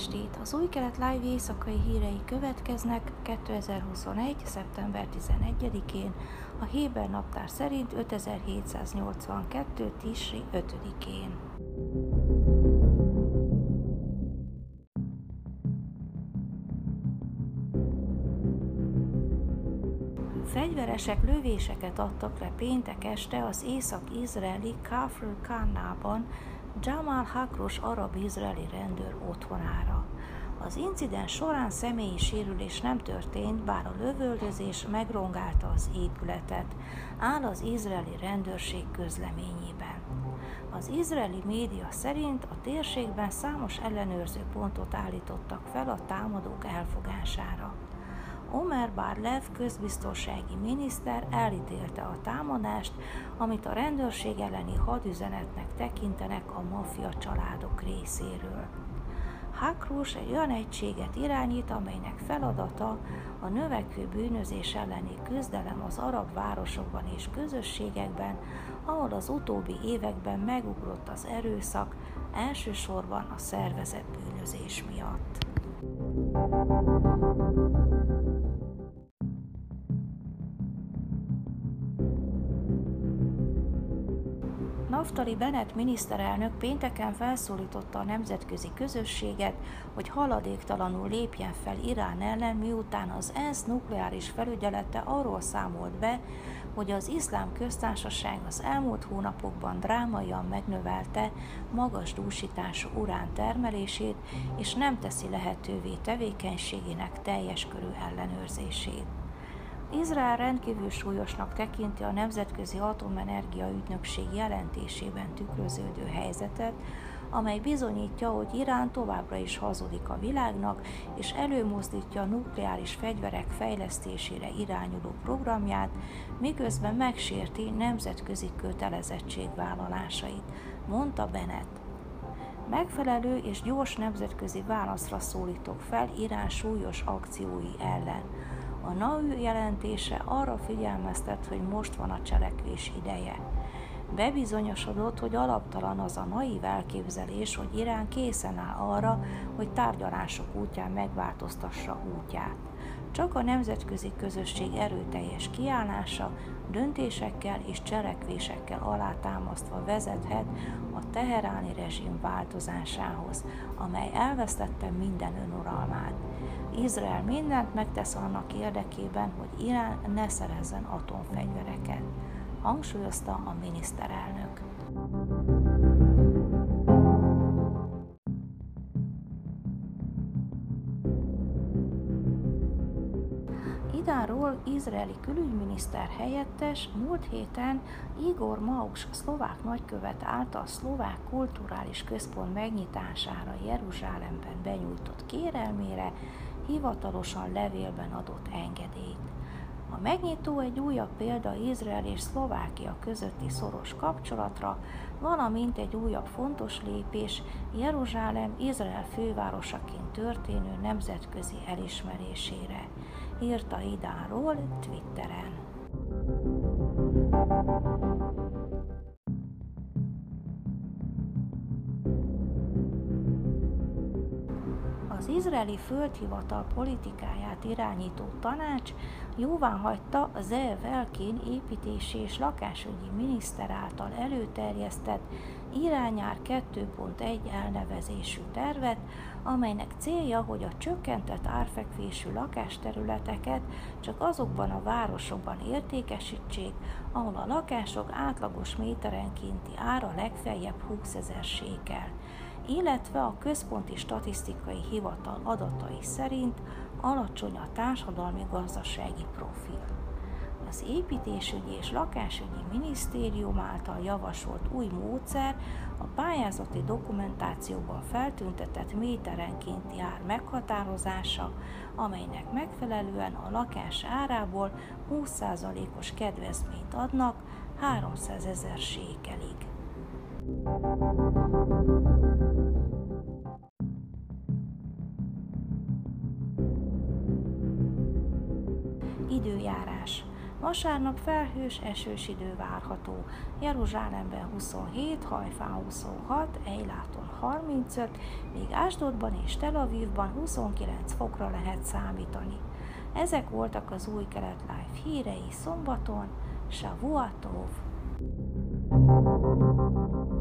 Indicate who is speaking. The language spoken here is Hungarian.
Speaker 1: estét! Az új kelet live éjszakai hírei következnek 2021. szeptember 11-én, a Héber naptár szerint 5782. Tisri 5-én. Fegyveresek lövéseket adtak le péntek este az észak-izraeli Kafr Kannában, Jamal Hakros arab-izraeli rendőr otthonára. Az incidens során személyi sérülés nem történt, bár a lövöldözés megrongálta az épületet, áll az izraeli rendőrség közleményében. Az izraeli média szerint a térségben számos ellenőrző pontot állítottak fel a támadók elfogására. Omer Barlev közbiztonsági miniszter elítélte a támadást, amit a rendőrség elleni hadüzenetnek tekintenek a maffia családok részéről. Hakrus egy olyan egységet irányít, amelynek feladata a növekvő bűnözés elleni küzdelem az arab városokban és közösségekben, ahol az utóbbi években megugrott az erőszak, elsősorban a szervezett bűnözés miatt. Naftali Bennett miniszterelnök pénteken felszólította a nemzetközi közösséget, hogy haladéktalanul lépjen fel Irán ellen, miután az ENSZ nukleáris felügyelete arról számolt be, hogy az iszlám köztársaság az elmúlt hónapokban drámaian megnövelte magas dúsítású urán termelését, és nem teszi lehetővé tevékenységének teljes körű ellenőrzését. Izrael rendkívül súlyosnak tekinti a Nemzetközi Atomenergia Ügynökség jelentésében tükröződő helyzetet, amely bizonyítja, hogy Irán továbbra is hazudik a világnak, és előmozdítja a nukleáris fegyverek fejlesztésére irányuló programját, miközben megsérti nemzetközi kötelezettségvállalásait, mondta Bennett. Megfelelő és gyors nemzetközi válaszra szólítok fel Irán súlyos akciói ellen. A NAU jelentése arra figyelmeztet, hogy most van a cselekvés ideje. Bebizonyosodott, hogy alaptalan az a naív elképzelés, hogy Irán készen áll arra, hogy tárgyalások útján megváltoztassa útját. Csak a nemzetközi közösség erőteljes kiállása, döntésekkel és cselekvésekkel alátámasztva vezethet a teheráni rezsim változásához, amely elvesztette minden önuralmát. Izrael mindent megtesz annak érdekében, hogy Irán ne szerezzen atomfegyvereket, hangsúlyozta a miniszterelnök. Iránról izraeli külügyminiszter helyettes múlt héten Igor Maux szlovák nagykövet által szlovák kulturális központ megnyitására Jeruzsálemben benyújtott kérelmére hivatalosan levélben adott engedélyt. A megnyitó egy újabb példa Izrael és Szlovákia közötti szoros kapcsolatra, valamint egy újabb fontos lépés Jeruzsálem Izrael fővárosaként történő nemzetközi elismerésére, írta Idáról Twitteren. Izraeli földhivatal politikáját irányító tanács jóvá hagyta a Zeev Elkén építési és lakásügyi miniszter által előterjesztett irányár 2.1 elnevezésű tervet, amelynek célja, hogy a csökkentett árfekvésű lakásterületeket csak azokban a városokban értékesítsék, ahol a lakások átlagos méterenkénti ára legfeljebb 20 ezer sékel illetve a Központi Statisztikai Hivatal adatai szerint alacsony a társadalmi-gazdasági profil. Az építésügyi és lakásügyi minisztérium által javasolt új módszer a pályázati dokumentációban feltüntetett méterenkénti ár meghatározása, amelynek megfelelően a lakás árából 20%-os kedvezményt adnak 300 ezer sékelig. Időjárás. Vasárnap felhős, esős idő várható. Jeruzsálemben 27, Hajfán 26, Eiláton 35, míg Ásdodban és Tel Avivban 29 fokra lehet számítani. Ezek voltak az új kelet live hírei szombaton, Shavuatov! thank you